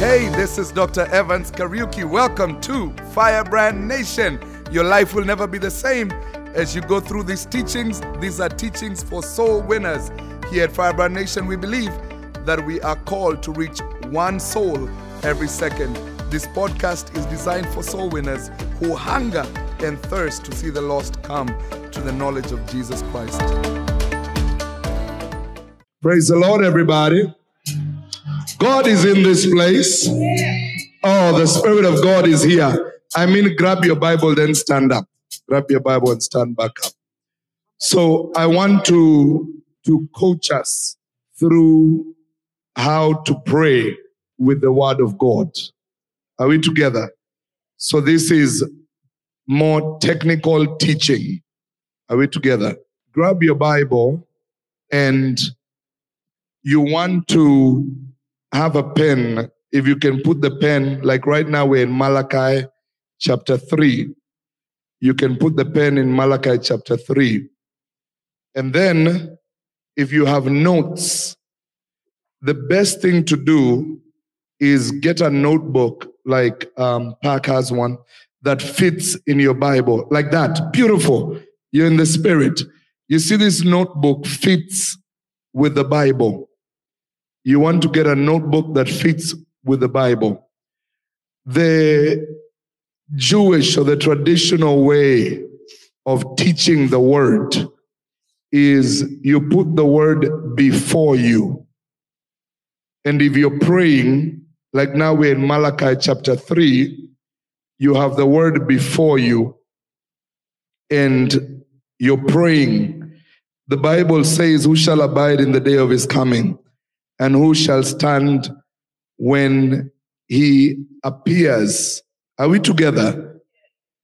Hey, this is Dr. Evans Kariuki. Welcome to Firebrand Nation. Your life will never be the same as you go through these teachings. These are teachings for soul winners. Here at Firebrand Nation, we believe that we are called to reach one soul every second. This podcast is designed for soul winners who hunger and thirst to see the lost come to the knowledge of Jesus Christ. Praise the Lord, everybody. God is in this place. Oh, the Spirit of God is here. I mean, grab your Bible, then stand up. Grab your Bible and stand back up. So I want to, to coach us through how to pray with the Word of God. Are we together? So this is more technical teaching. Are we together? Grab your Bible and you want to have a pen. If you can put the pen, like right now we're in Malachi chapter 3. You can put the pen in Malachi chapter 3. And then if you have notes, the best thing to do is get a notebook like um, Park has one that fits in your Bible, like that. Beautiful. You're in the spirit. You see, this notebook fits with the Bible. You want to get a notebook that fits with the Bible. The Jewish or the traditional way of teaching the word is you put the word before you. And if you're praying, like now we're in Malachi chapter 3, you have the word before you and you're praying. The Bible says, Who shall abide in the day of his coming? And who shall stand when he appears? Are we together?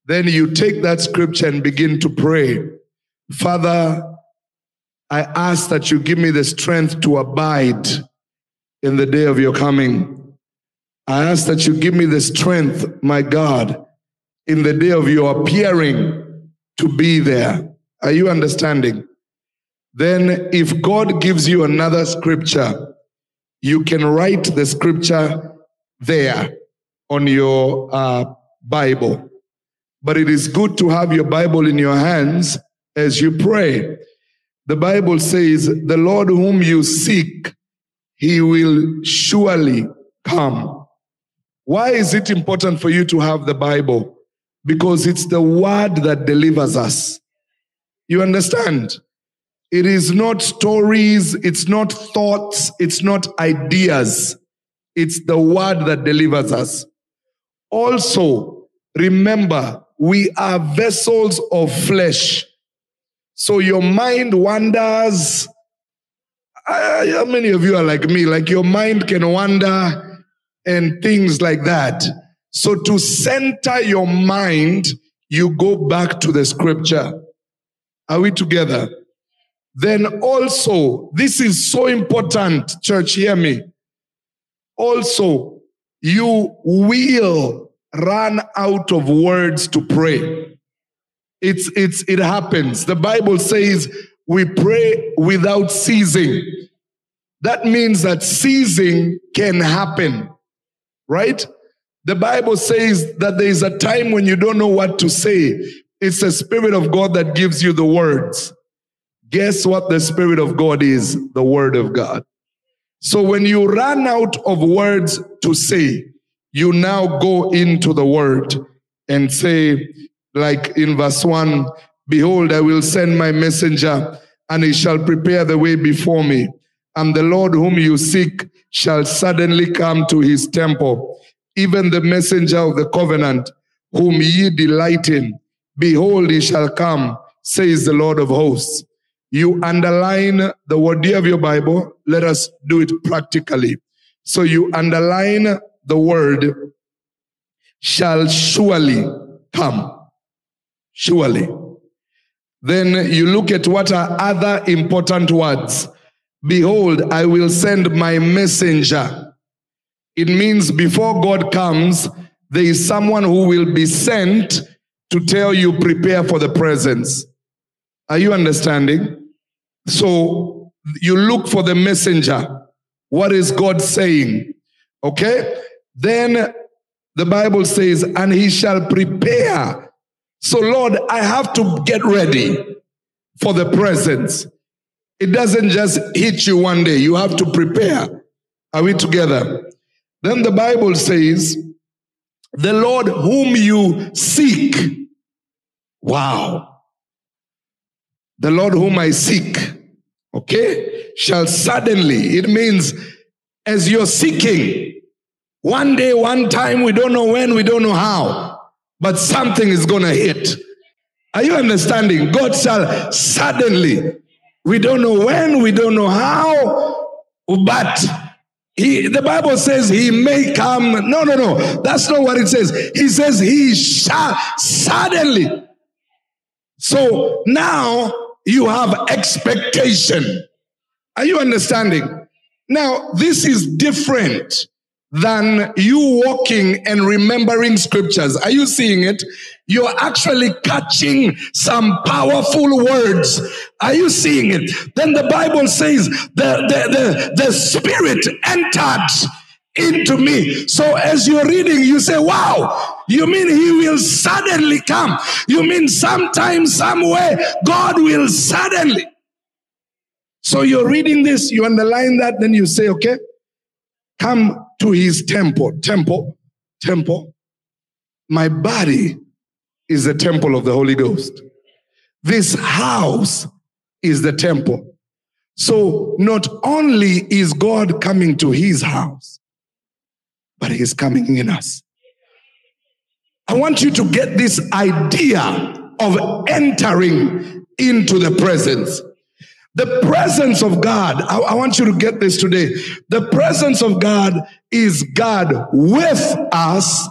Then you take that scripture and begin to pray. Father, I ask that you give me the strength to abide in the day of your coming. I ask that you give me the strength, my God, in the day of your appearing to be there. Are you understanding? Then, if God gives you another scripture, you can write the scripture there on your uh, Bible. But it is good to have your Bible in your hands as you pray. The Bible says, The Lord whom you seek, he will surely come. Why is it important for you to have the Bible? Because it's the word that delivers us. You understand? It is not stories, it's not thoughts, it's not ideas. It's the word that delivers us. Also, remember, we are vessels of flesh. So your mind wanders. How many of you are like me? Like your mind can wander and things like that. So to center your mind, you go back to the scripture. Are we together? Then also, this is so important, church, hear me. Also, you will run out of words to pray. It's, it's, it happens. The Bible says we pray without ceasing. That means that ceasing can happen, right? The Bible says that there is a time when you don't know what to say. It's the Spirit of God that gives you the words. Guess what the Spirit of God is? The Word of God. So when you run out of words to say, you now go into the Word and say, like in verse 1, Behold, I will send my messenger, and he shall prepare the way before me. And the Lord whom you seek shall suddenly come to his temple, even the messenger of the covenant, whom ye delight in. Behold, he shall come, says the Lord of hosts. You underline the word. You have your Bible? Let us do it practically. So you underline the word shall surely come. Surely. Then you look at what are other important words. Behold, I will send my messenger. It means before God comes, there is someone who will be sent to tell you, prepare for the presence. Are you understanding? So you look for the messenger. What is God saying? Okay? Then the Bible says, and he shall prepare. So, Lord, I have to get ready for the presence. It doesn't just hit you one day, you have to prepare. Are we together? Then the Bible says, the Lord whom you seek. Wow. The Lord whom I seek, okay, shall suddenly, it means as you're seeking, one day, one time, we don't know when, we don't know how, but something is going to hit. Are you understanding? God shall suddenly, we don't know when, we don't know how, but he, the Bible says he may come. No, no, no. That's not what it says. He says he shall suddenly. So now you have expectation. Are you understanding? Now, this is different than you walking and remembering scriptures. Are you seeing it? You're actually catching some powerful words. Are you seeing it? Then the Bible says the, the, the, the spirit entered into me. So as you're reading, you say, wow, you mean he will suddenly come. You mean sometime, somewhere, God will suddenly. So you're reading this, you underline that, then you say, okay, come to his temple, temple, temple. My body is the temple of the Holy Ghost. This house is the temple. So not only is God coming to his house, but he's coming in us. I want you to get this idea of entering into the presence. The presence of God, I, I, want you to get this today. The presence of God is God with us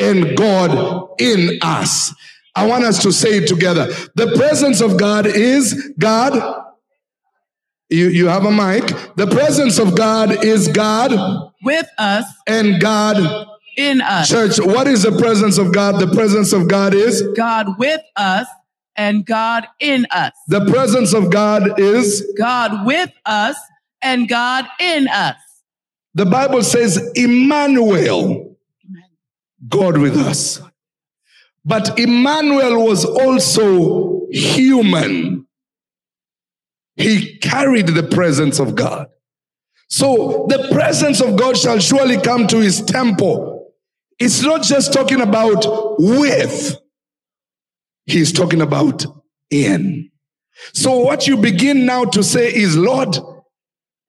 and God in us. I want us to say it together. The presence of God is God. You, you have a mic. The presence of God is God with us and God in us. Church, what is the presence of God? The presence of God is God with us and God in us. The presence of God is God with us and God in us. The Bible says Emmanuel, God with us. But Emmanuel was also human. He carried the presence of God. So the presence of God shall surely come to his temple. It's not just talking about with. He's talking about in. So what you begin now to say is, Lord,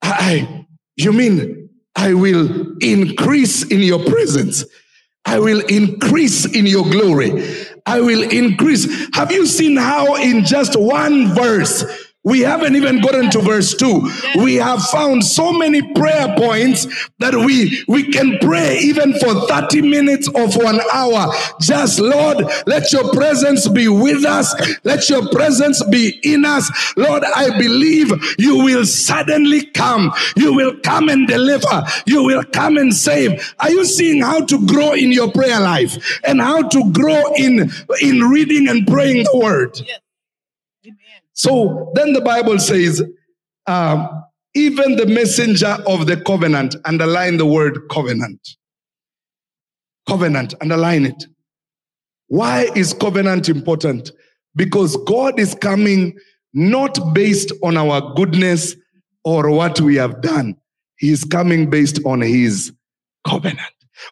I, you mean I will increase in your presence. I will increase in your glory. I will increase. Have you seen how in just one verse we haven't even gotten to verse 2. We have found so many prayer points that we, we can pray even for 30 minutes or for an hour. Just Lord, let your presence be with us. Let your presence be in us. Lord, I believe you will suddenly come. You will come and deliver. You will come and save. Are you seeing how to grow in your prayer life and how to grow in, in reading and praying the word? Yes. So then the Bible says, um, even the messenger of the covenant, underline the word covenant. Covenant, underline it. Why is covenant important? Because God is coming not based on our goodness or what we have done. He is coming based on his covenant.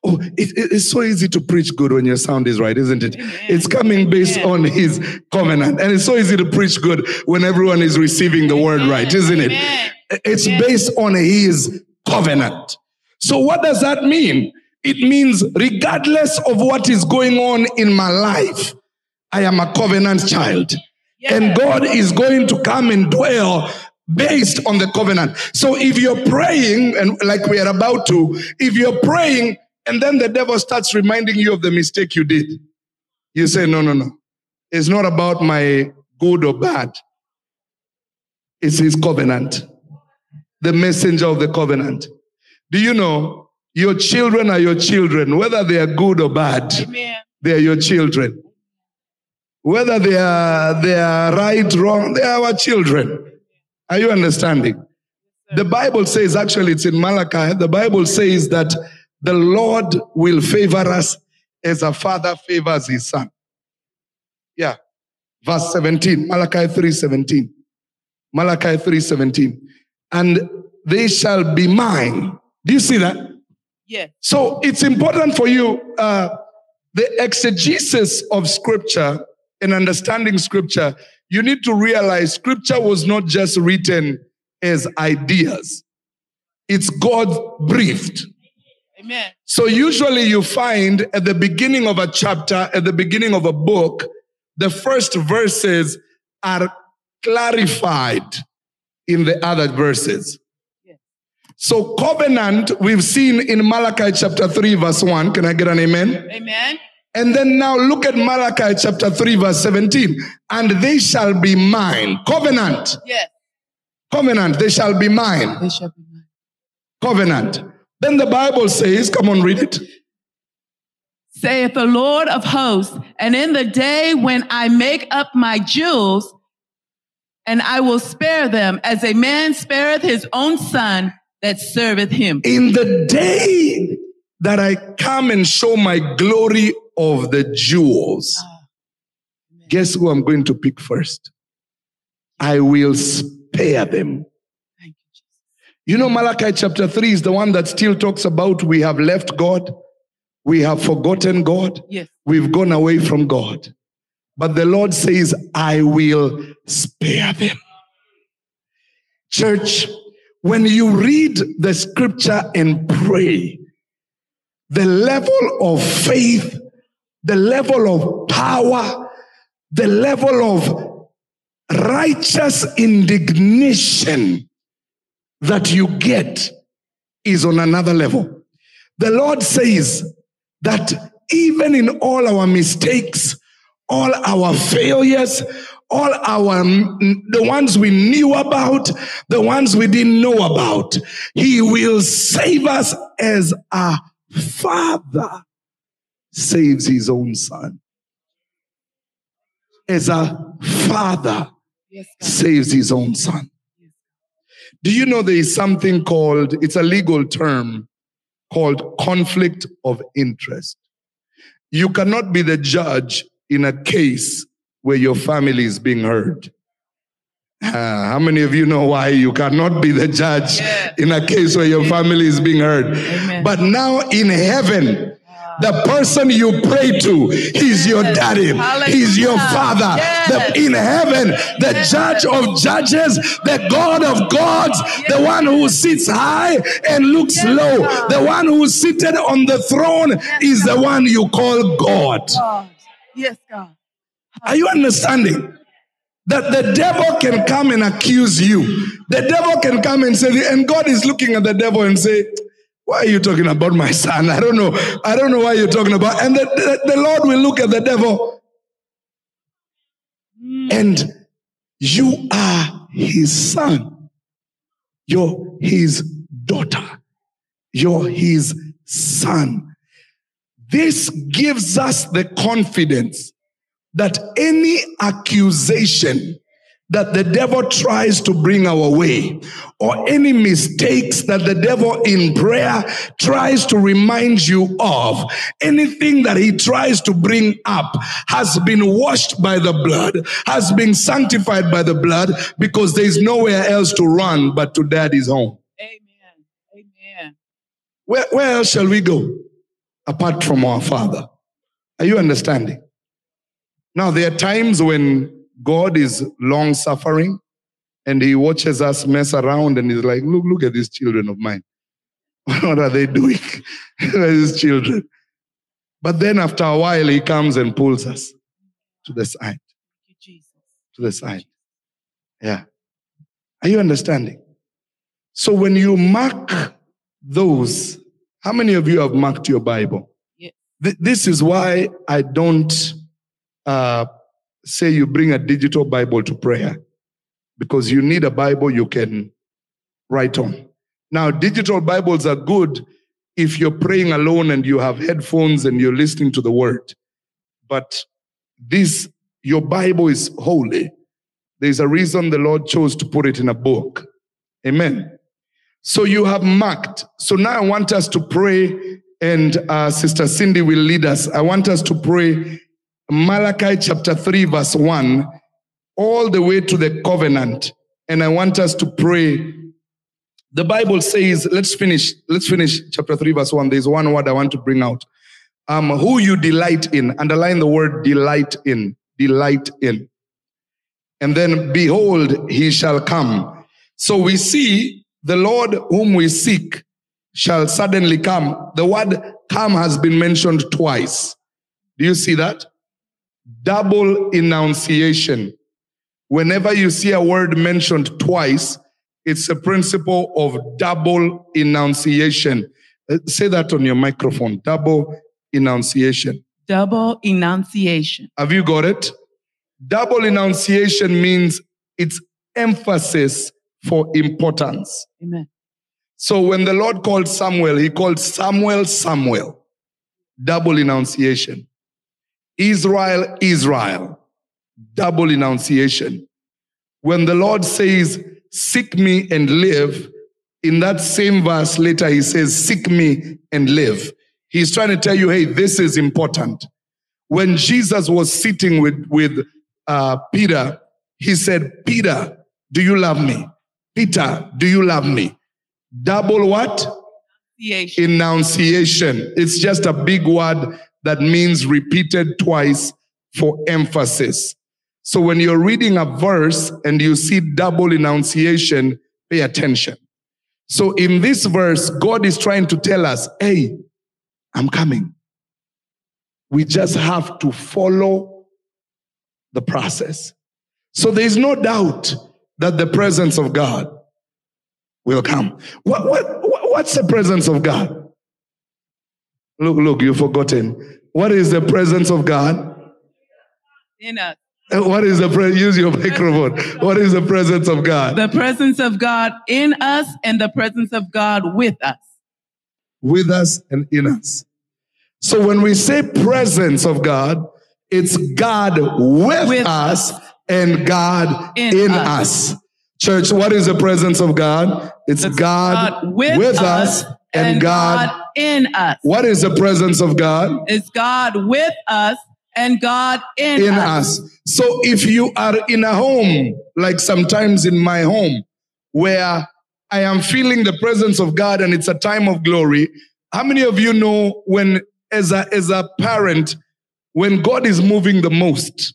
Oh, it, it's so easy to preach good when your sound is right, isn't it? Amen. It's coming based Amen. on his covenant. And it's so easy to preach good when everyone is receiving the word right, isn't it? Amen. It's based on his covenant. So what does that mean? It means regardless of what is going on in my life, I am a covenant child. And God is going to come and dwell based on the covenant. So if you're praying, and like we are about to, if you're praying and then the devil starts reminding you of the mistake you did. You say, no, no, no. It's not about my good or bad. It's his covenant. The messenger of the covenant. Do you know your children are your children, whether they are good or bad? Amen. They are your children. Whether they are they are right, wrong, they are our children. Are you understanding? The Bible says, actually, it's in Malachi. The Bible says that the Lord will favor us as a father favors his son. Yeah. Verse 17, Malachi 3 17. Malachi 3 17. And they shall be mine. Do you see that? Yeah. So it's important for you, uh, the exegesis of scripture and understanding scripture. You need to realize scripture was not just written as ideas, it's God breathed. Amen. So usually you find at the beginning of a chapter, at the beginning of a book, the first verses are clarified in the other verses. Yes. So covenant we've seen in Malachi chapter 3 verse 1. Can I get an amen? Amen. And then now look at Malachi chapter 3 verse 17. And they shall be mine. Covenant. Yes. Covenant. They shall be mine. They shall be mine. Covenant. Then the Bible says, come on, read it. Saith the Lord of hosts, and in the day when I make up my jewels, and I will spare them as a man spareth his own son that serveth him. In the day that I come and show my glory of the jewels, ah, guess who I'm going to pick first? I will spare them. You know, Malachi chapter 3 is the one that still talks about we have left God, we have forgotten God, Yes. we've gone away from God. But the Lord says, I will spare them. Church, when you read the scripture and pray, the level of faith, the level of power, the level of righteous indignation that you get is on another level. The Lord says that even in all our mistakes, all our failures, all our mm, the ones we knew about, the ones we didn't know about, He will save us as a father saves his own son. As a father Yes, saves his own son. Do you know there is something called, it's a legal term called conflict of interest? You cannot be the judge in a case where your family is being heard. Ah, how many of you know why you cannot be the judge Yes. in a case where your family is being heard? Amen. But now in heaven, the person you pray to, he's your daddy, he's your father. Yes. The- in heaven, the judge of judges, the God of gods, the one who sits high and looks low, the one who's seated on the throne is the one you call God. God. Yes, God. Are you understanding? That the devil can come and accuse you. The devil can come and say, and God is looking at the devil and say, why are you talking about my son? I don't know. I don't know why you're talking about. And the, the, the Lord will look at the devil hmm. and you are his son. You're his daughter. You're his son. This gives us the confidence that any accusation that the devil tries to bring our way or any mistakes that the devil in prayer tries to remind you of anything that he tries to bring up has been washed by the blood has been sanctified by the blood because there is nowhere else to run but to daddy's home Amen. Amen. where, where else shall we go apart from our father are you understanding now, there are times when God is long suffering and he watches us mess around and he's like, look, look at these children of mine. what are they doing? these children. But then after a while, he comes and pulls us to the side, Thank you, Jesus. to the side. Yeah. Are you understanding? So when you mark those, how many of you have marked your Bible? Yes. Th- this is why I don't uh, say you bring a digital Bible to prayer because you need a Bible you can write on. Now, digital Bibles are good if you're praying alone and you have headphones and you're listening to the word. But this, your Bible is holy. There's a reason the Lord chose to put it in a book. Amen. So you have marked. So now I want us to pray and uh, Sister Cindy will lead us. I want us to pray Malachi chapter 3, verse 1, all the way to the covenant. And I want us to pray. The Bible says, let's finish, let's finish chapter 3, verse 1. There's one word I want to bring out. Um, who you delight in, underline the word delight in, delight in. And then behold, he shall come. So we see the Lord whom we seek shall suddenly come. The word come has been mentioned twice. Do you see that? Double enunciation. Whenever you see a word mentioned twice, it's a principle of double enunciation. Uh, Say that on your microphone. Double enunciation. Double enunciation. Have you got it? Double enunciation means it's emphasis for importance. Amen. So when the Lord called Samuel, he called Samuel Samuel. Double enunciation. Israel, Israel. Double enunciation. When the Lord says, Seek me and live, in that same verse later, he says, Seek me and live. He's trying to tell you, hey, this is important. When Jesus was sitting with, with uh, Peter, he said, Peter, do you love me? Peter, do you love me? Double what? Enunciation. Enunciation. It's just a big word that means repeated twice for emphasis. So when you're reading a verse and you see double enunciation, pay attention. So in this verse, God is trying to tell us, hey, I'm coming. We just have to follow the process. So there is no doubt that the presence of God will come. What, what, what- what's the presence of God? Look, look, you've forgotten. What is the presence of God? In us. Uh, What is the pre- use your microphone? What is the presence of God? The presence of God in us and the presence of God with us. with us and in us. So when we say presence of God, it's God with, With us and God in, In us. us. Church, what is the presence of God? It's It's God, with, us, and, God. In us. What is the presence of God? It's God with us and God in, in us. us. So if you are in a home, like sometimes in my home, where I am feeling the presence of God and it's a time of glory, how many of you know when, as a, as a parent, when God is moving the most,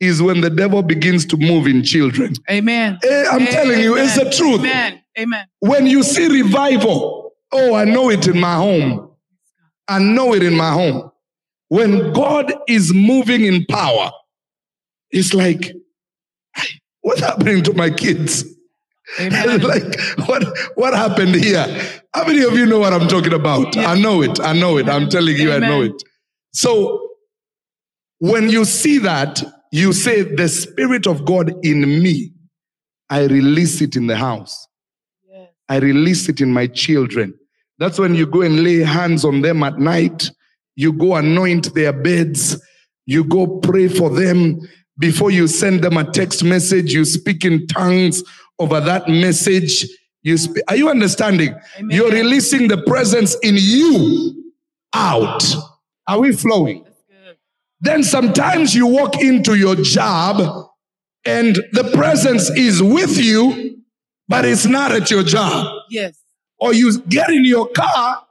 is when the devil begins to move in children. Amen. Eh, I'm telling you, it's the truth. Amen. Amen. When you see revival, oh, I know it in my home. I know it in my home. When God is moving in power, it's like, what's happening to my kids? Like, what, what happened here? How many of you know what I'm talking about? I know it. I know it. I'm telling you, I know it. So when you see that, you say, the Spirit of God in me, I release it in the house. Yes. I release it in my children. That's when you go and lay hands on them at night. You go anoint their beds. You go pray for them. Before you send them a text message, you speak in tongues over that message. You Are you understanding? Amen. You're releasing the presence in you out. Are we flowing? Then sometimes you walk into your job and the presence is with you, but it's not at your job Yes. Or you get in your car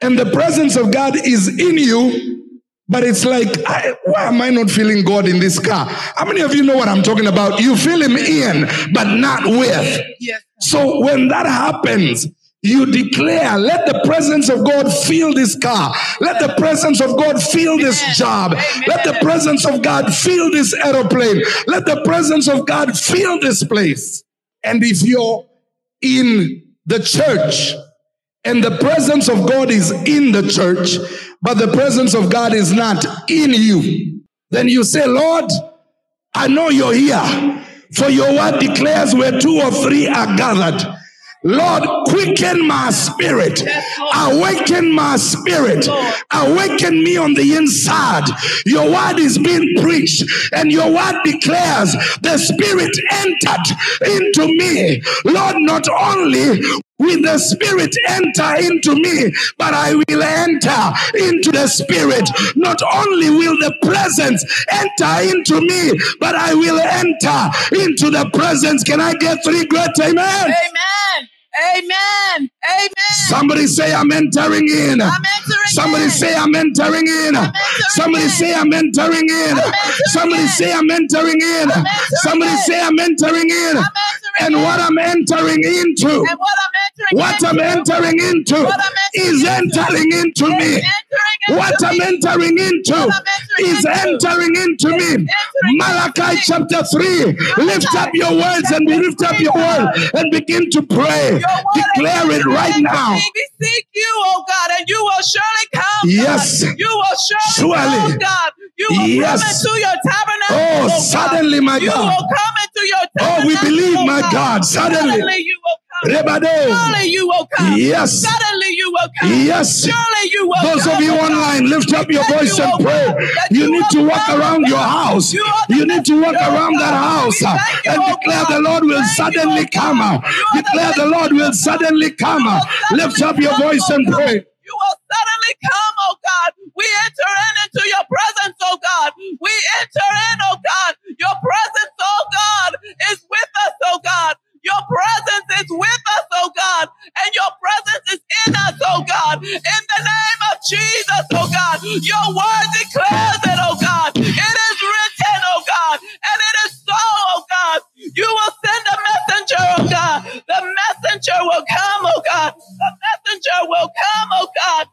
and the presence of God is in you, but it's like, I, why am I not feeling God in this car? How many of you know what I'm talking about? You feel Him in, but not with. Yes. So when that happens, you declare, let the presence of God fill this car. Let the presence of God fill this job. Amen. Let the presence of God fill this aeroplane. Let the presence of God fill this place. And if you're in the church and the presence of God is in the church, but the presence of God is not in you, then you say, Lord, I know you're here. For your word declares where two or three are gathered. Lord, quicken my spirit. Awaken my spirit. Awaken me on the inside. Your word is being preached, and your word declares the spirit entered into me. Lord, not only will the spirit enter into me, but I will enter into the spirit. Not only will the presence enter into me, but I will enter into the presence. Can I get three great amen? Amen. Amen. Amen. Somebody say, I'm entering in. I'm entering Somebody in. say, I'm entering in. entering Somebody in. say, I'm entering in. entering Somebody say, I'm entering in. entering Somebody say, I'm entering in. I'm entering And what I'm entering into, And what I'm entering what into, I'm entering into What I'm entering is entering into me. What I'm entering into I'm is entering into me. Malachi chapter 3. Lift up your words and lift up your word and begin to pray. Declare it right now. We seek you, oh God, and you will surely come. Yes. God. You will surely, Surely. come, God. You will Yes. come into your tabernacle. Oh, God. suddenly, my God. you will come into your tabernacle. Oh, we believe, oh my God. Suddenly. you will come. Rebado. Surely you will come. Yes. Suddenly come. Yes. Surely you will Those of you online, lift up your voice you, and pray. God, You need to walk around your house. You You need to walk around that house uh, and oh declare the Lord will suddenly oh come. God. are the Declare the Lord will God. suddenly come. Lift up your voice oh and pray. You will suddenly come, oh God. We enter in into your presence, oh God. We enter in, oh God. Your presence, oh God, is with us, oh God. Your presence is with us, oh God. And your presence is in us, oh God. In the name of Jesus, oh God. Your word declares it, oh God. It is written, oh God. And it is so, oh God. You will send a messenger, oh God. The messenger will come, oh God. The messenger will come, oh God.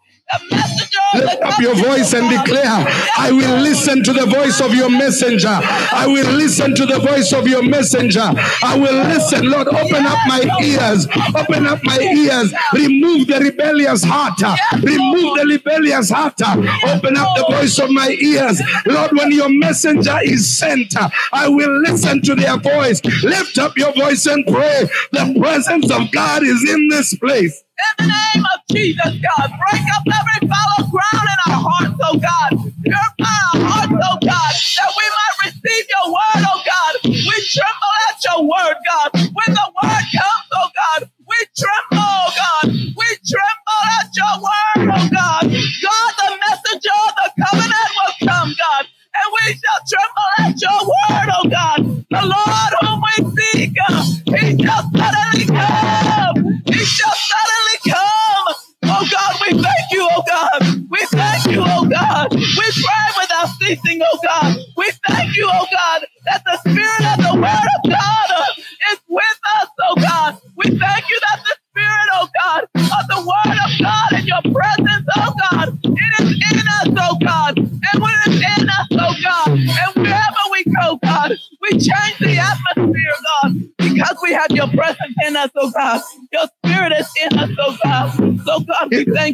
Lift up your voice and declare, I will listen to the voice of your messenger. I will listen to the voice of your messenger. I will listen. Lord, open up my ears. Open up my ears. Remove the rebellious heart. Remove the rebellious heart. Open up the voice of my ears. Lord, when your messenger is sent, I will listen to their voice. Lift up your voice and pray. The presence of God is in this place. In the name of Jesus, God, break up every fallow ground in our hearts, oh God. Purify our hearts, oh God, that we might receive your word, oh God. We tremble at your word, God.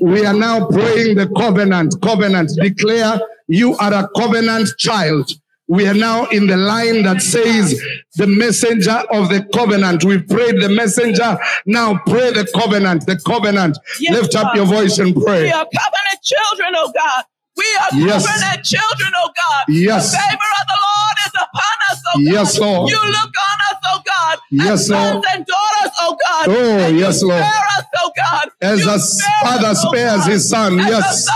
We. We are now praying the covenant. Covenant. Declare you are a covenant child. We are now in the line that says the messenger of the covenant. We've prayed the messenger. Now pray the covenant. The covenant. Yes, Lift up God. your voice and pray. We are covenant children, oh God. We are Yes. covenant children, oh God. Yes. The favor of the Lord is upon us, oh God. Yes, Lord. You look on us, oh God. Yes, Lord. and daughters, oh God. Oh, And you yes, Lord. Spare us, oh God. As You a father spares his son, As yes.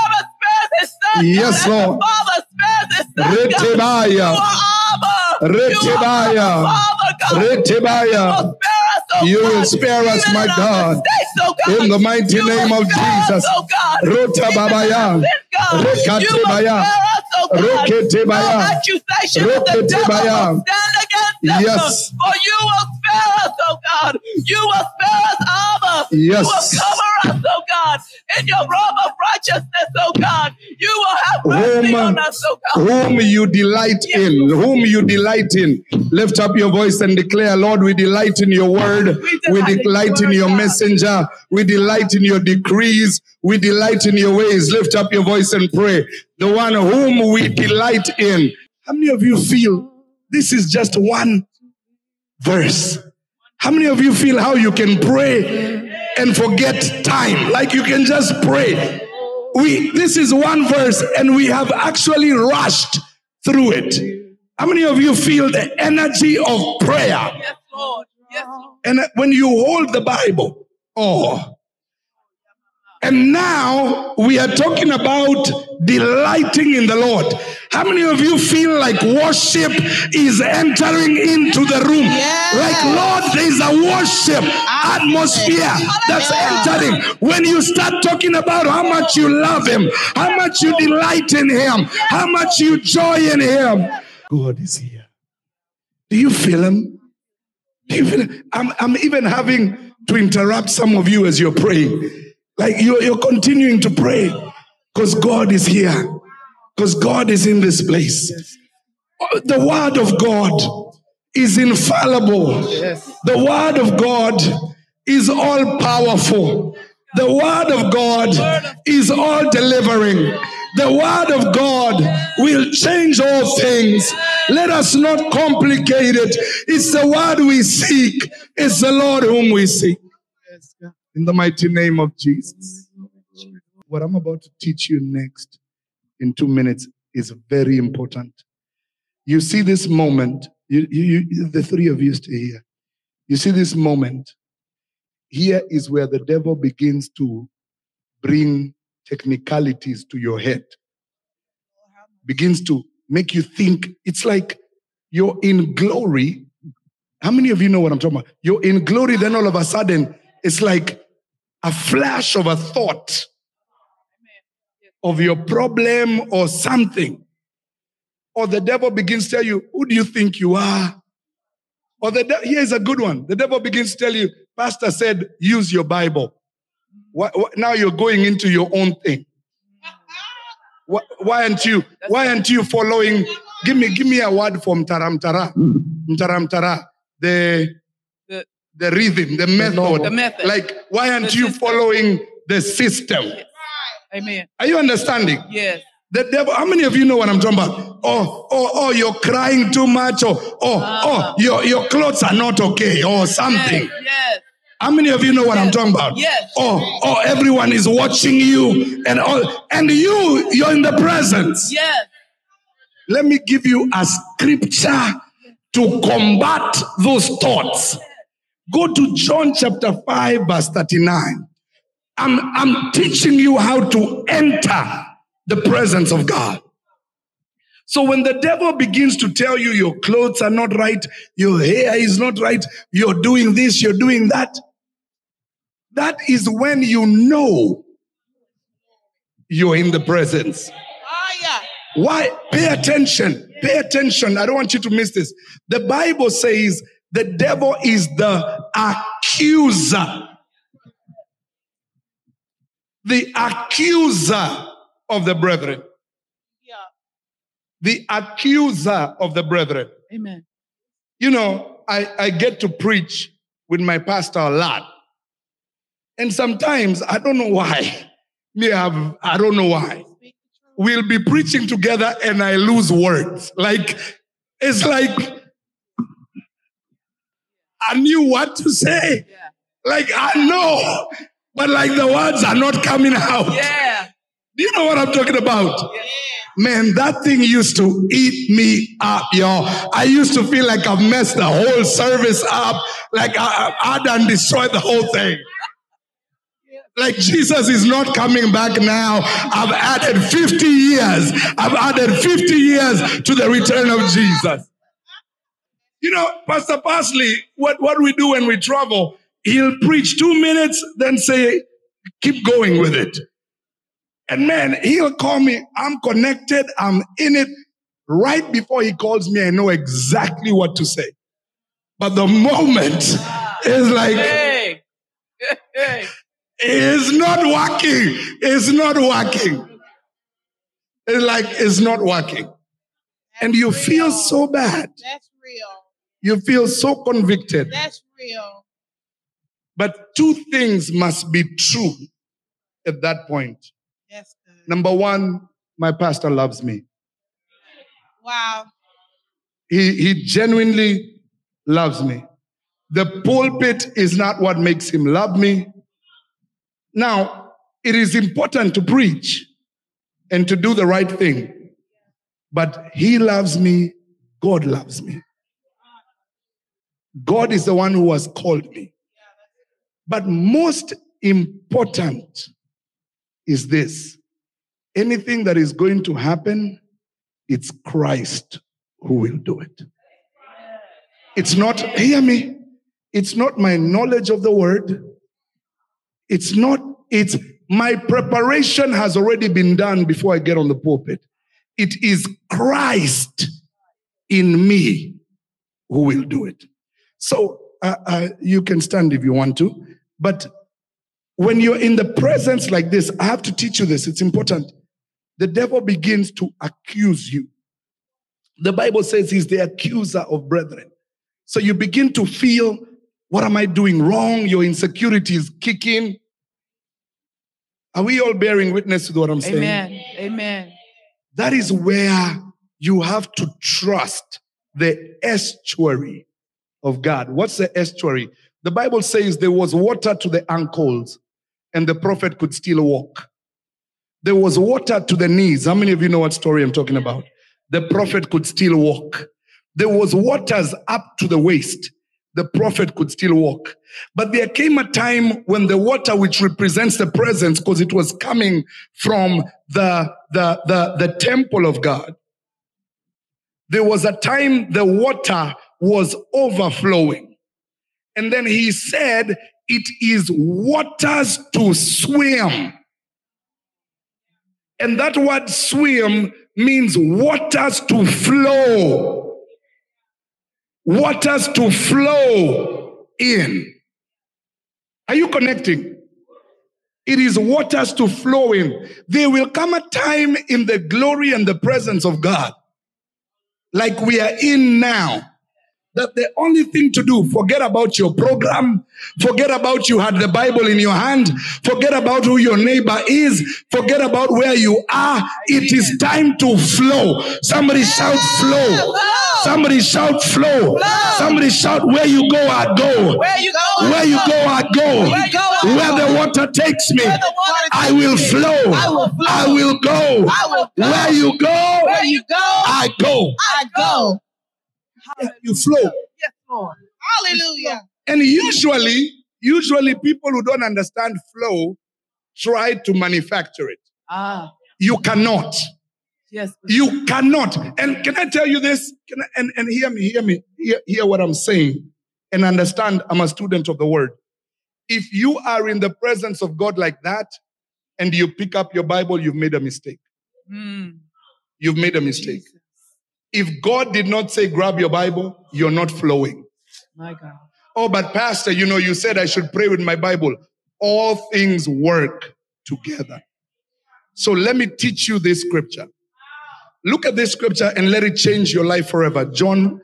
The son spares his son, Yes, Lord. the father son, God. Retebaya. You are Abba. Retebaya. You are Abba, Father, God. Retebaya. You will spare us, oh You will God. spare us, Even my in our God. mistakes, oh God. In the mighty name of Jesus. oh God. Rota Even in our babaya. sin, God. Rekate You will baya. spare us, oh God. Rokete baya. No accusation of the Rokete devil baya. will stand against us. Yes. For you will spare us, oh God. You will spare us, Abba. Yes. You will cover us, oh God, in your robe of righteousness, oh God. Whom, on us, God. whom you delight in, whom you delight in. Lift up your voice and declare, Lord, we delight in your word. We delight in your messenger. We delight in your decrees. We delight in your ways. Lift up your voice and pray. The one whom we delight in. How many of you feel this is just one verse? How many of you feel how you can pray and forget time? Like you can just pray. We this is one verse and we have actually rushed through it. How many of you feel the energy of prayer? Yes, Lord. Yes, Lord. And when you hold the Bible, awe. And now we are talking about delighting in the Lord. How many of you feel like worship is entering into the room? Yes. Like, Lord, there's a worship atmosphere that's entering. When you start talking about how much you love Him, how much you delight in Him, how much you joy in Him, God is here. Do you feel Him? Do you feel Him? I'm, I'm even having to interrupt some of you as you're praying. Like you're, you're continuing to pray because God is here, because God is in this place. The Word of God is infallible. The Word of God is all powerful. The Word of God is all delivering. The Word of God will change all things. Let us not complicate it. It's the Word we seek, it's the Lord whom we seek. In the mighty name of Jesus. What I'm about to teach you next in two minutes is very important. You see this moment, you, you, you, the three of you stay here. You see this moment. Here is where the devil begins to bring technicalities to your head, begins to make you think it's like you're in glory. How many of you know what I'm talking about? You're in glory, then all of a sudden, it's like a flash of a thought of your problem or something. Or the devil begins to tell you, Who do you think you are? Or the de- here's a good one. The devil begins to tell you, Pastor said, use your Bible. Why, why- now you're going into your own thing. Why, why aren't you? Why aren't you following? Give me, give me a word from Taramtara. Taramtara. The The- the rhythm, the method. The method. Like, why aren't The you system. following the system? Amen. Are you understanding? Yes. The devil, how many of you know what I'm talking about? Oh, oh, oh, you're crying too much, or oh, ah. oh, your, your clothes are not okay, or something. Yes. Yes. How many of you know what I'm talking about? Yes. Oh, oh, everyone is watching you, and all, and you, you're in the presence. Yes. Let me give you a scripture to combat those thoughts. Go to John chapter 5, verse 39. I'm, I'm teaching you how to enter the presence of God. So when the devil begins to tell you your clothes are not right, your hair is not right, you're doing this, you're doing that, that is when you know you're in the presence. Why? Pay attention. Pay attention. I don't want you to miss this. The Bible says the devil is the accuser. The accuser of the brethren. Yeah. The accuser of the brethren. Amen. You know, I, I get to preach with my pastor a lot. And sometimes, I don't know why. Me have, I don't know why. We'll be preaching together and I lose words. Like, it's like, I knew what to say. Yeah. Like, I know, but like the words are not coming out. Yeah. Do you know what I'm talking about? Man, that thing used to eat me up, y'all. I used to feel like I've messed the whole service up, like I, I, I done destroyed the whole thing. Like Jesus is not coming back now. I've added 50 years. I've added 50 years to the return of Jesus. You know, Pastor Parsley, what, what we do when we travel, he'll preach two minutes, then say, keep going with it. And man, he'll call me. I'm connected. I'm in it. Right before he calls me, I know exactly what to say. But the moment is like, Hey. Hey. it's not working. It's not working. It's like it's not working. And you feel so bad. That's. You feel so convicted. That's real. But two things must be true at that point. Good. Number one, my pastor loves me. Wow. He, he genuinely loves me. The pulpit is not what makes him love me. Now, it is important to preach and to do the right thing. But he loves me. God loves me. God is the one who has called me. But most important is this anything that is going to happen, it's Christ who will do it. It's not, hear me, it's not my knowledge of the word. It's not, it's my preparation has already been done before I get on the pulpit. It is Christ in me who will do it. So uh, uh, you can stand if you want to, but when you're in the presence like this, I have to teach you this. It's important. The devil begins to accuse you. The Bible says he's the accuser of brethren. So you begin to feel, what am I doing wrong? Your insecurity is kicking. Are we all bearing witness to what I'm saying? Amen. Amen. That is where you have to trust the estuary of God. What's the estuary? The Bible says there was water to the ankles and the prophet could still walk. There was water to the knees. How many of you know what story I'm talking about? The prophet could still walk. There was waters up to the waist. The prophet could still walk. But there came a time when the water, which represents the presence, because it was coming from the, the, the, the temple of God, there was a time the water was overflowing. And then he said, it is waters to swim. And that word swim means waters to flow. Waters to flow in. Are you connecting? It is waters to flow in. There will come a time in the glory and the presence of God, like we are in now, that the only thing to do, forget about your program, forget about you had the Bible in your hand, forget about who your neighbor is, forget about where you are. It is time to flow. Somebody shout flow. Somebody shout flow. Somebody shout where you go, I go. Where you go? Where you go, I go. Where you go, I Where go. the water takes me, Where the water I will flow. I will flow. I will go. I will go. Where you go, Where you go? I go. I go. You flow. Yes, Lord. Hallelujah. And usually, usually people who don't understand flow try to manufacture it. Ah, You cannot. yes. You cannot. And can I tell you this? Can I, and, and hear me, hear me, hear, hear what I'm saying, and understand I'm a student of the word. If you are in the presence of God like that, and you pick up your Bible, you've made a mistake. Mm, You've made a mistake. Jesus. If God did not say, grab your Bible, you're not flowing. My God. Oh, but Pastor, you know, you said I should pray with my Bible. All things work together. So let me teach you this scripture. Look at this scripture and let it change your life forever. John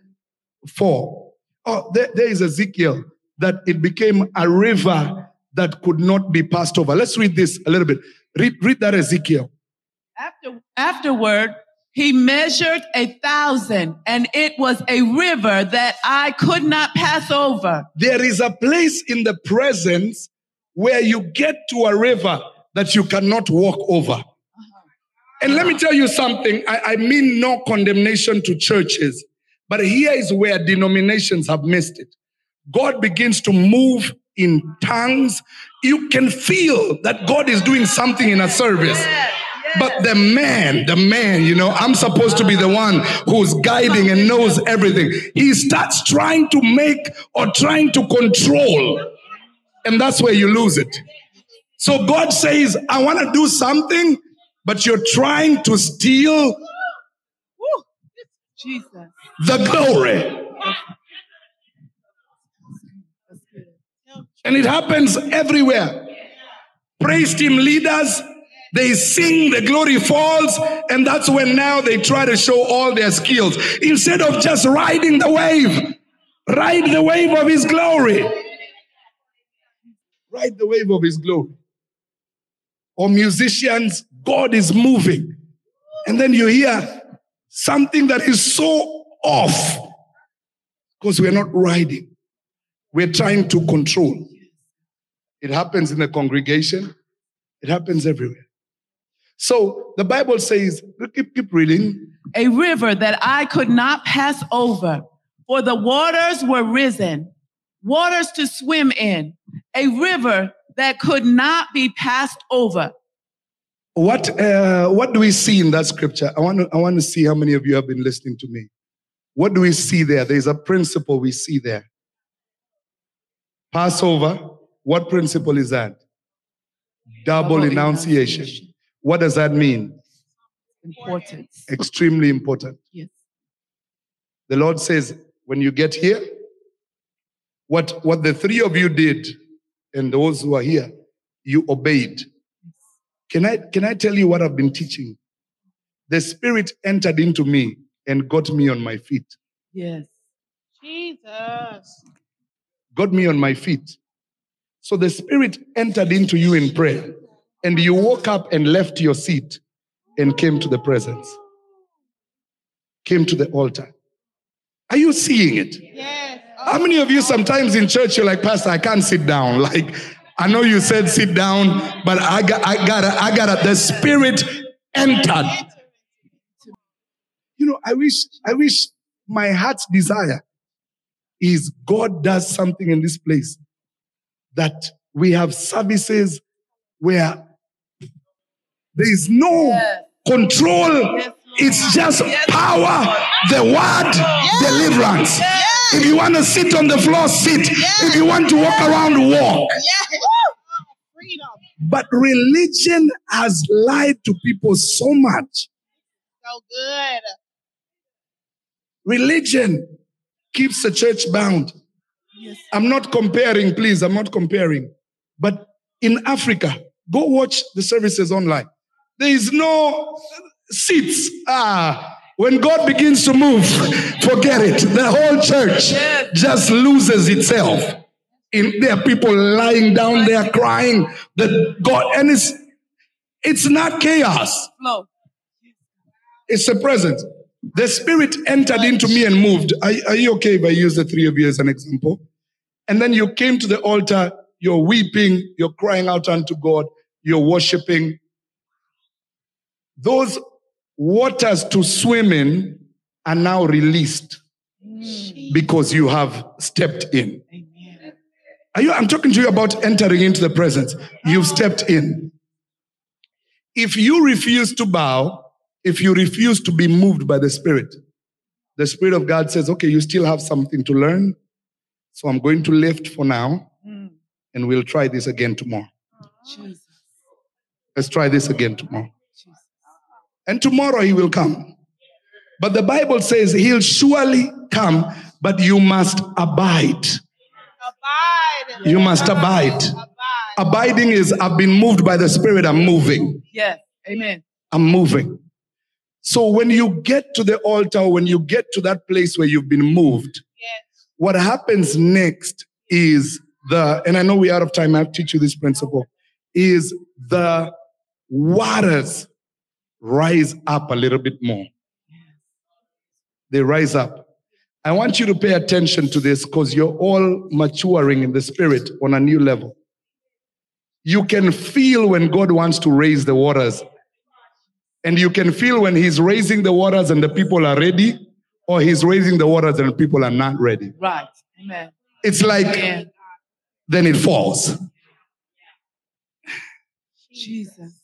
4. Oh, there, there is Ezekiel that it became a river that could not be passed over. Let's read this a little bit. Read, read that Ezekiel. After, afterward, he measured a thousand, and it was a river that I could not pass over. There is a place in the presence where you get to a river that you cannot walk over. And let me tell you something. I, I mean no condemnation to churches, but here is where denominations have missed it. God begins to move in tongues. You can feel that God is doing something in a service. But the man, the man, you know, I'm supposed to be the one who's guiding and knows everything. He starts trying to make or trying to control. And that's where you lose it. So God says, I want to do something, but you're trying to steal Jesus. the glory. And it happens everywhere. Praise team leaders, they sing, the glory falls, and that's when now they try to show all their skills. Instead of just riding the wave, ride the wave of his glory. Ride the wave of his glory. Or musicians, God is moving. And then you hear something that is so off because we're not riding. We're trying to control. It happens in the congregation. It happens everywhere. So the Bible says, keep, keep reading. A river that I could not pass over, for the waters were risen, waters to swim in, a river that could not be passed over. What uh, what do we see in that scripture? I want to I want to see how many of you have been listening to me. What do we see there? There's a principle we see there. Passover. What principle is that? Double, Double enunciation. enunciation. What does that mean? Important. Extremely important. Yes. The Lord says, when you get here, what, what the three of you did, and those who are here, you obeyed. Can I, can I tell you what I've been teaching? The Spirit entered into me and got me on my feet. Yes. Jesus. Got me on my feet. So the Spirit entered into you in prayer, and you woke up and left your seat and came to the presence, came to the altar. Are you seeing it? Yes. How many of you sometimes in church you're like, Pastor, I can't sit down? Like, I know you said sit down, but I got, I gotta, I gotta. The Spirit entered. You know, I wish, I wish my heart's desire is God does something in this place that we have services where there is no Yes. control. Yes, It's just power, the word, deliverance. If you want to sit on the floor, sit. If you want to walk around, walk. But religion has lied to people so much. So good. Religion keeps the church bound. Yes. I'm not comparing, please. I'm not comparing. But in Africa, go watch the services online. There is no seats. Ah, when God begins to move, forget it. The whole church just loses itself. In there are people lying down there crying that God, and it's it's not chaos. No. It's a presence. The spirit entered into me and moved. Are, are you okay if I use the three of you as an example? And then you came to the altar, you're weeping, you're crying out unto God, you're worshiping. Those waters to swim in are now released because you have stepped in. Amen. Are you, I'm talking to you about entering into the presence. You've stepped in. If you refuse to bow, if you refuse to be moved by the Spirit, the Spirit of God says, okay, you still have something to learn. So I'm going to lift for now, Mm. and we'll try this again tomorrow. Jesus. Let's try this again tomorrow. And tomorrow he will come. But the Bible says he'll surely come, but you must abide. Abide. You must abide. Abide. Abiding is I've been moved by the Spirit, I'm moving. Yes. Amen. I'm moving. So when you get to the altar, when you get to that place where you've been moved, Yes. what happens next is the, and I know we're out of time, I'll teach you this principle, is the waters rise up a little bit more. They rise up. I want you to pay attention to this because you're all maturing in the spirit on a new level. You can feel when God wants to raise the waters and you can feel when he's raising the waters and the people are ready, or he's raising the waters and people are not ready. Right. Amen. It's like, Amen. then it falls. Jesus.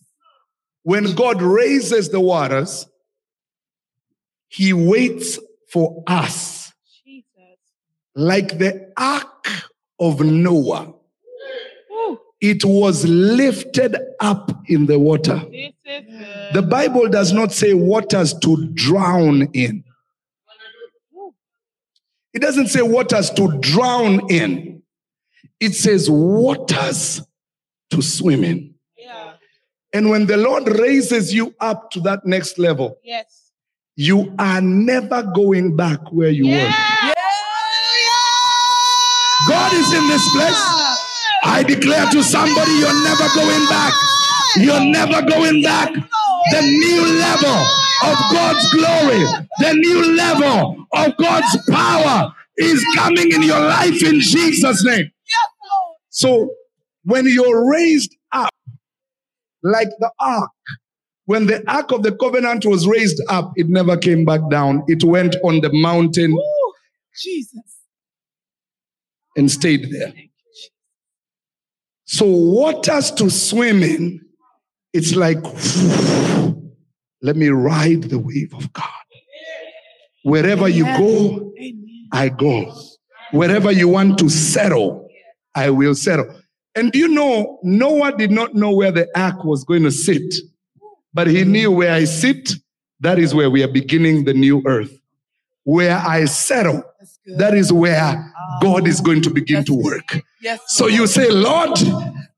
When God raises the waters, he waits for us, Jesus. like the ark of Noah. It was lifted up in the water. This is good. The Bible does not say waters to drown in. It doesn't say waters to drown in. It says waters to swim in. Yeah. And when the Lord raises you up to that next level, Yes. you are never going back where you Yeah. were. God is in this place. I declare to somebody, you're never going back. You're never going back. The new level of God's glory, the new level of God's power is coming in your life in Jesus' name. So when you're raised up, like the ark, when the ark of the covenant was raised up, it never came back down. It went on the mountain Woo. Jesus. and stayed there. So waters to swim in, it's like, let me ride the wave of God. Wherever you go, I go. Wherever you want to settle, I will settle. And do you know, Noah did not know where the ark was going to sit, but he knew where I sit, that is where we are beginning the new earth. Where I settle, that is where God is going to begin to work. Yes. So you say, Lord,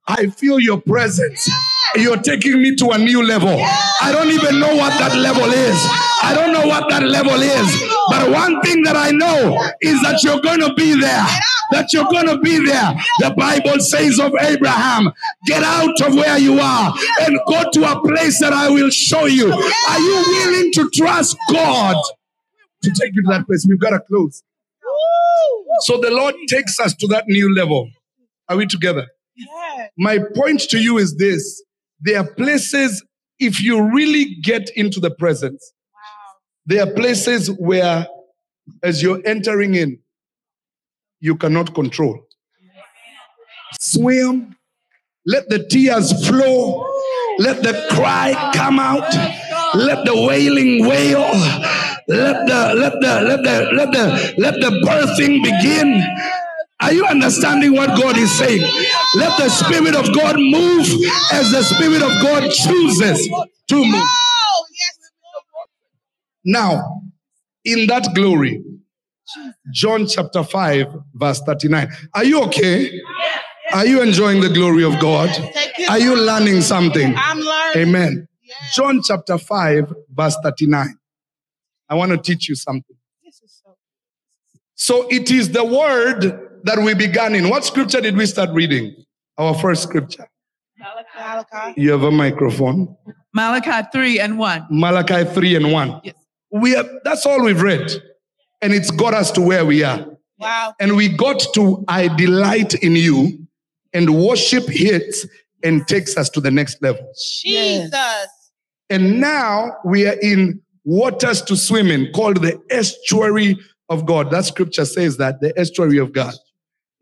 I feel your presence. You're taking me to a new level. I don't even know what that level is. I don't know what that level is. But one thing that I know is that you're going to be there. That you're going to be there. The Bible says of Abraham, get out of where you are and go to a place that I will show you. Are you willing to trust God to take you to that place? We've got to close. So the Lord takes us to that new level. Are we together? My point to you is this. There are places, if you really get into the presence, there are places where, as you're entering in, you cannot control. Swim, let the tears flow, let the cry come out, let the wailing wail, let the let the let the let the let the birthing begin. Are you understanding what God is saying? Let the Spirit of God move as the Spirit of God chooses to move. Now, in that glory, John chapter 5, verse 39. Are you okay? Are you enjoying the glory of God? Are you learning something? I'm learning. Amen. John chapter 5, verse 39. I want to teach you something. This is so. So it is the word that we began in. What scripture did we start reading? Our first scripture. Malachi. You have a microphone. Malachi 3 and 1. Malachi 3 and 1. Yes. We have, that's all we've read. And it's got us to where we are. Wow. And we got to I delight in you and worship hits and takes us to the next level. Jesus. And now we are in waters to swim in called the estuary of God. That scripture says that the estuary of God.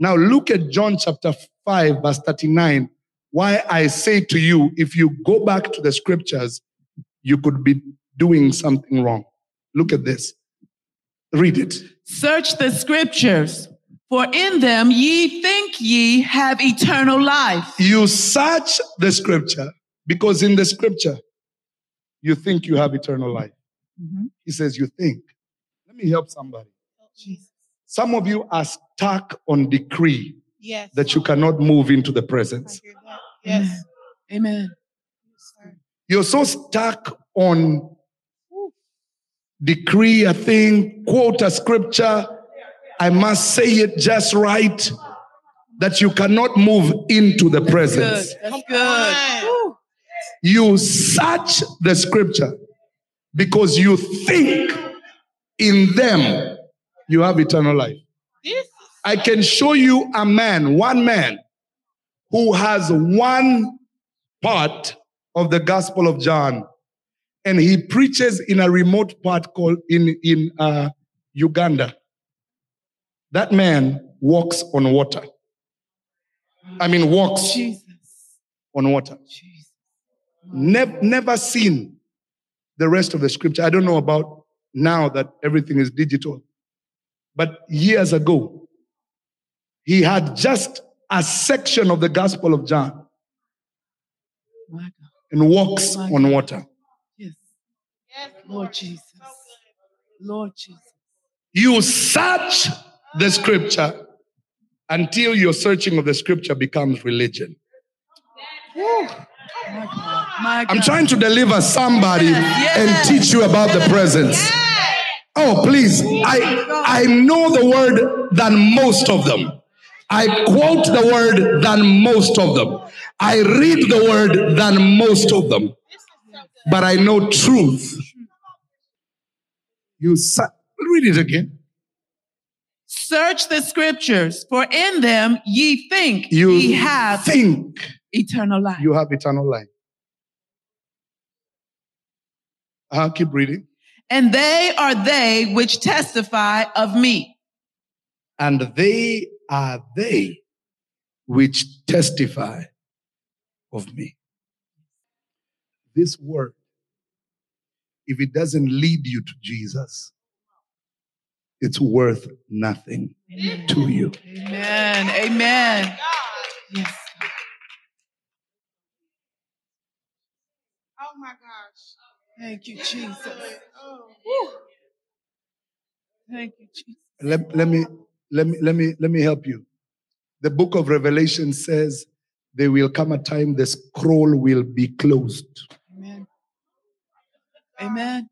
Now look at John chapter 5, verse 39. Why I say to you, if you go back to the scriptures, you could be doing something wrong. Look at this. Read it. Search the scriptures, for in them ye think ye have eternal life. You search the scripture because in the scripture, you think you have eternal life. Mhm. He says, You think. Let me help somebody. Some of you are stuck on decree Yes. that you cannot move into the presence. Yes. Amen. sir. You're so stuck on decree a thing, quote a scripture. I must say it just right that you cannot move into the Good. presence. That's good. on. Woo. You search the scripture because you think in them you have eternal life. This I can show you a man, one man, who has one part of the Gospel of John, and he preaches in a remote part called in in uh, Uganda. That man walks on water. I mean, walks Jesus. on water. Jesus. Never, never seen the rest of the scripture. I don't know about now that everything is digital, but years ago, he had just a section of the Gospel of John and walks My on water. Yes. yes, Lord Jesus. Lord Jesus. You search the scripture until your searching of the scripture becomes religion. My God. My God. I'm trying to deliver somebody Yes. and teach you about the presence. Oh, please. I, I know the word than most of them. I quote the word than most of them. I read the word than most of them. But I know truth. You sa- read it again. Search the scriptures, for in them ye think You ye have think eternal life. you have eternal life. I'll keep reading. And they are they which testify of me. And they are they which testify of me. This word, if it doesn't lead you to Jesus, it's worth nothing to you. Amen. Amen. Yes. Oh my gosh. Thank you, Jesus. Oh. Thank you, Jesus. Let, let me let me let me let me help you. The book of Revelation says there will come a time the scroll will be closed. Amen. Amen.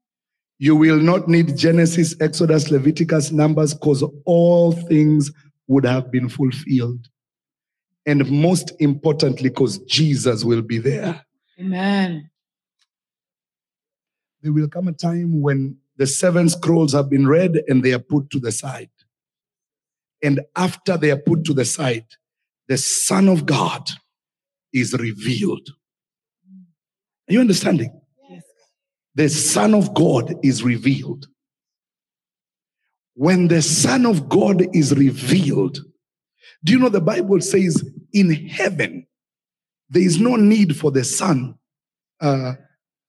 You will not need Genesis, Exodus, Leviticus, Numbers, because all things would have been fulfilled. And most importantly, because Jesus will be there. Amen. There will come a time when the seven scrolls have been read and they are put to the side. And after they are put to the side, the Son of God is revealed. Are you understanding? Yes. the Son of God is revealed. When the Son of God is revealed, do you know the Bible says in heaven there is no need for the Son. uh,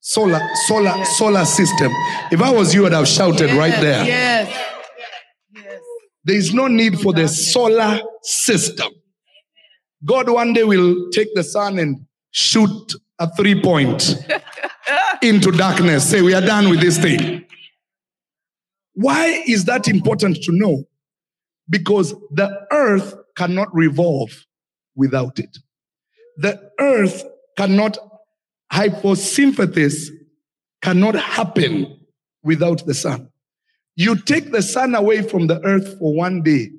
solar, solar, solar system. If I was you, I'd have shouted right there. Yes. Yes. There is no need for the solar system. God one day will take the sun and shoot a three point into darkness. Say, we are done with this thing. Why is that important to know? Because the earth cannot revolve without it. The earth cannot, photosynthesis cannot happen without the sun. You take the sun away from the earth for one day.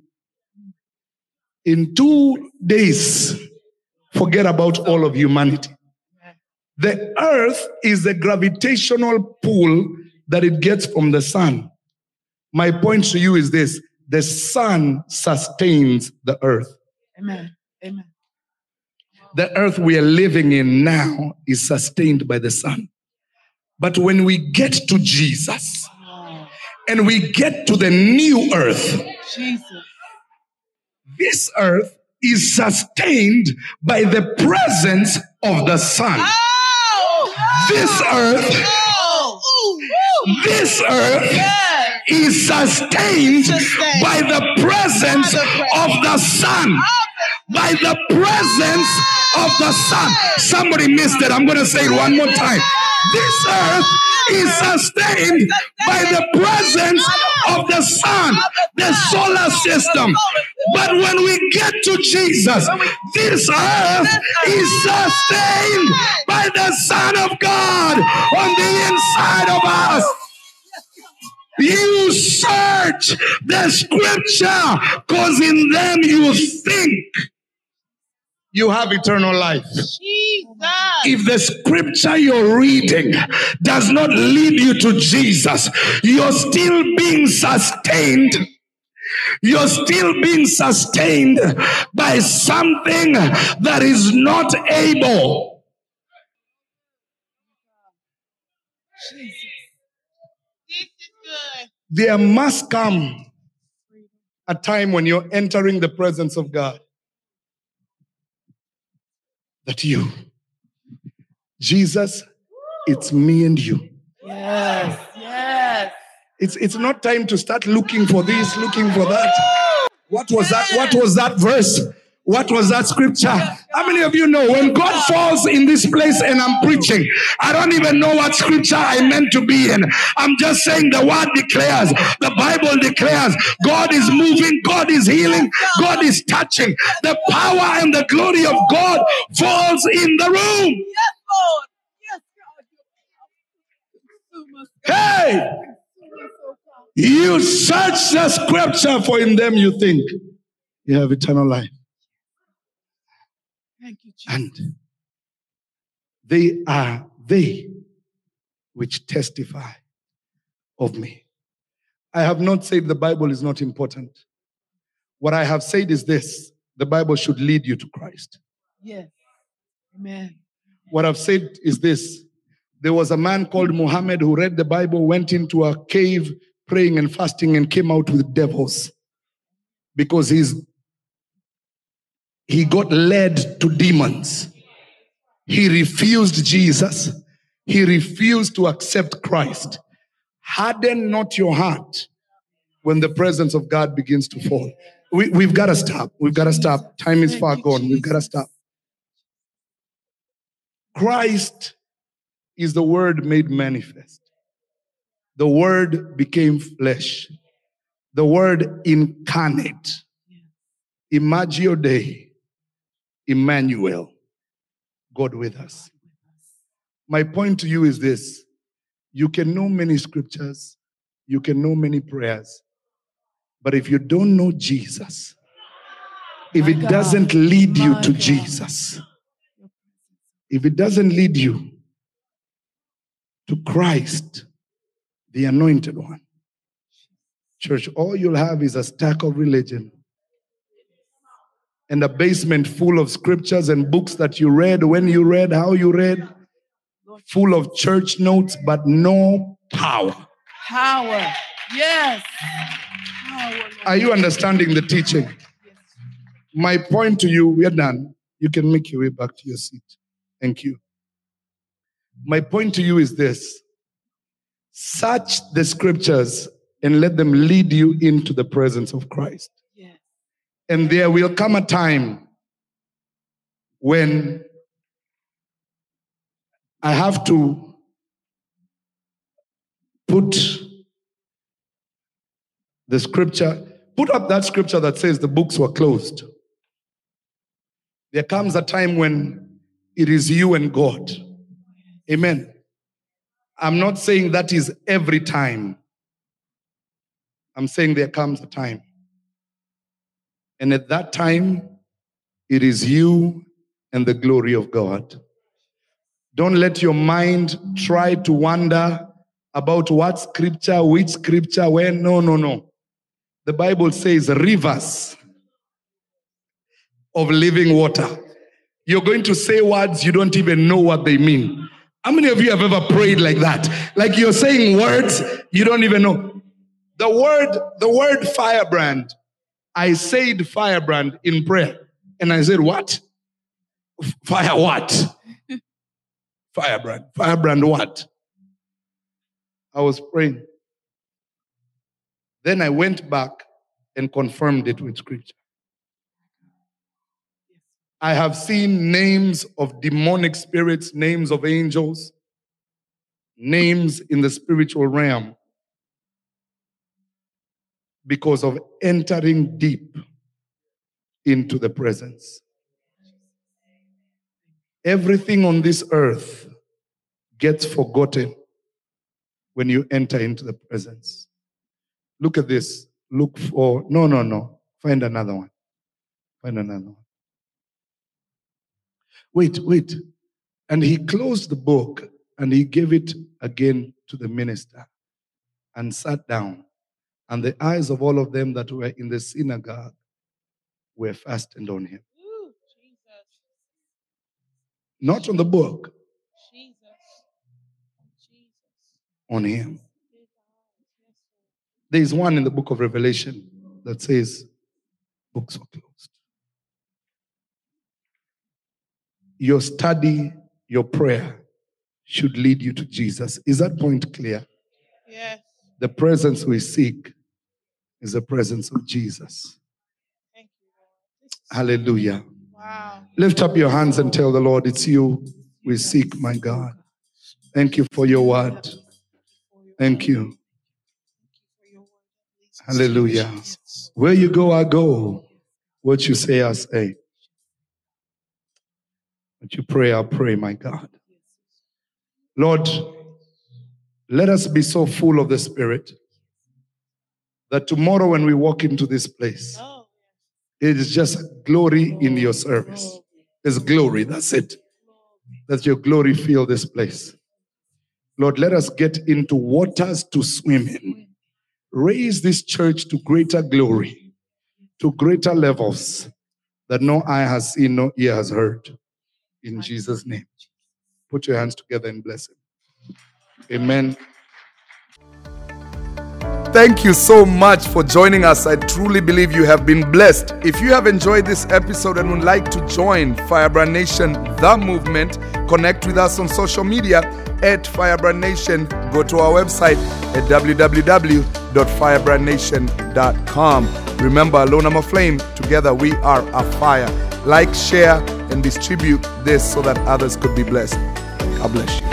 In two days, forget about all of humanity. The earth is the gravitational pull that it gets from the sun. My point to you is this the sun sustains the earth. Amen. Amen. The earth we are living in now is sustained by the sun. But when we get to Jesus and we get to the new earth, Jesus. this earth is sustained by the presence of the sun. Oh! This earth, Oh! this earth Yes. is sustained Sustained. by the presence By the presence. of the sun. Oh! By the presence of the sun. Somebody missed it. I'm going to say it one more time. This earth is sustained by the presence of the sun, the solar system. But when we get to Jesus, this earth is sustained by the Son of God on the inside of us. You search the scripture because in them you think you have eternal life. Jesus! If the scripture you're reading does not lead you to Jesus, you're still being sustained. You're still being sustained by something that is not able. This is good. There must come a time when you're entering the presence of God that you, Jesus, it's me and you. Yes. Yes. It's, it's not time to start looking for this, looking for that. What was that? What was that verse? What was that scripture? How many of you know when God falls in this place and I'm preaching, I don't even know what scripture I meant to be in. I'm just saying the word declares, the Bible declares, God is moving, God is healing, God is touching. The power and the glory of God falls in the room. Yes, Lord. Yes, God. Hey, you search the scripture, for in them you think you have eternal life. Thank you, Jesus. And they are they which testify of me. I have not said the Bible is not important. What I have said is this the Bible should lead you to Christ. Yes. Amen. What I've said is this there was a man called Muhammad who read the Bible, went into a cave praying and fasting, and came out with devils because he's he got led to demons. He refused Jesus. He refused to accept Christ. Harden not your heart when the presence of God begins to fall. We, we've got to stop. We've got to stop. Time is far gone. We've got to stop. Christ is the Word made manifest. The Word became flesh. The Word incarnate. Imago Dei. Emmanuel. God with us. My point to you is this. You can know many scriptures, you can know many prayers, but if you don't know Jesus, if it doesn't lead you to Jesus, if it doesn't lead you to Christ, the anointed one, church, all you'll have is a stack of religion and a basement full of scriptures and books that you read, when you read, how you read, full of church notes, but no power. Power. Yes. Power. Are you understanding the teaching? My point to you, we are done. You can make your way back to your seat. Thank you. My point to you is this search the scriptures and let them lead you into the presence of Christ. And there will come a time when I have to put the scripture, put up that scripture that says the books were closed. There comes a time when it is you and God. Amen. I'm not saying that is every time. I'm saying there comes a time. And at that time, it is you and the glory of God. Don't let your mind try to wonder about what scripture, which scripture, where. No, no, no. The Bible says rivers of living water. You're going to say words you don't even know what they mean. How many of you have ever prayed like that? Like you're saying words you don't even know. The word, the word firebrand, I said firebrand in prayer. And I said, what? Fire what? firebrand. Firebrand what? I was praying. Then I went back and confirmed it with scripture. I have seen names of demonic spirits, names of angels, names in the spiritual realm because of entering deep into the presence. Everything on this earth gets forgotten when you enter into the presence. Look at this. Look for, no, no, no. Find another one. Find another one. Wait, wait. And he closed the book and he gave it again to the minister and sat down. And the eyes of all of them that were in the synagogue were fastened on him. Ooh, Jesus. Not on the book, Jesus. Jesus. on him. There is one in the book of Revelation that says, books are closed. Your study, your prayer should lead you to Jesus. Is that point clear? Yes. The presence we seek is the presence of Jesus. Thank you, Lord. This is- Hallelujah. Wow. Lift up your hands and tell the Lord, It's you we seek, my God. Thank you for your word. Thank you. Hallelujah. Where you go, I go. What you say, I say. What you pray, I pray, my God. Lord, let us be so full of the Spirit that tomorrow when we walk into this place, it is just glory in your service. It's glory, that's it. Let your glory fill this place. Lord, let us get into waters to swim in. Raise this church to greater glory, to greater levels that no eye has seen, no ear has heard. In Jesus' name. Put your hands together and bless him. Amen. Thank you so much for joining us. I truly believe you have been blessed. If you have enjoyed this episode and would like to join Firebrand Nation, the movement, connect with us on social media at Firebrand Nation. Go to our website at www.firebrandnation.com. Remember, Alone I'm a Flame, together we are a fire. Like, share, and distribute this so that others could be blessed. God bless you.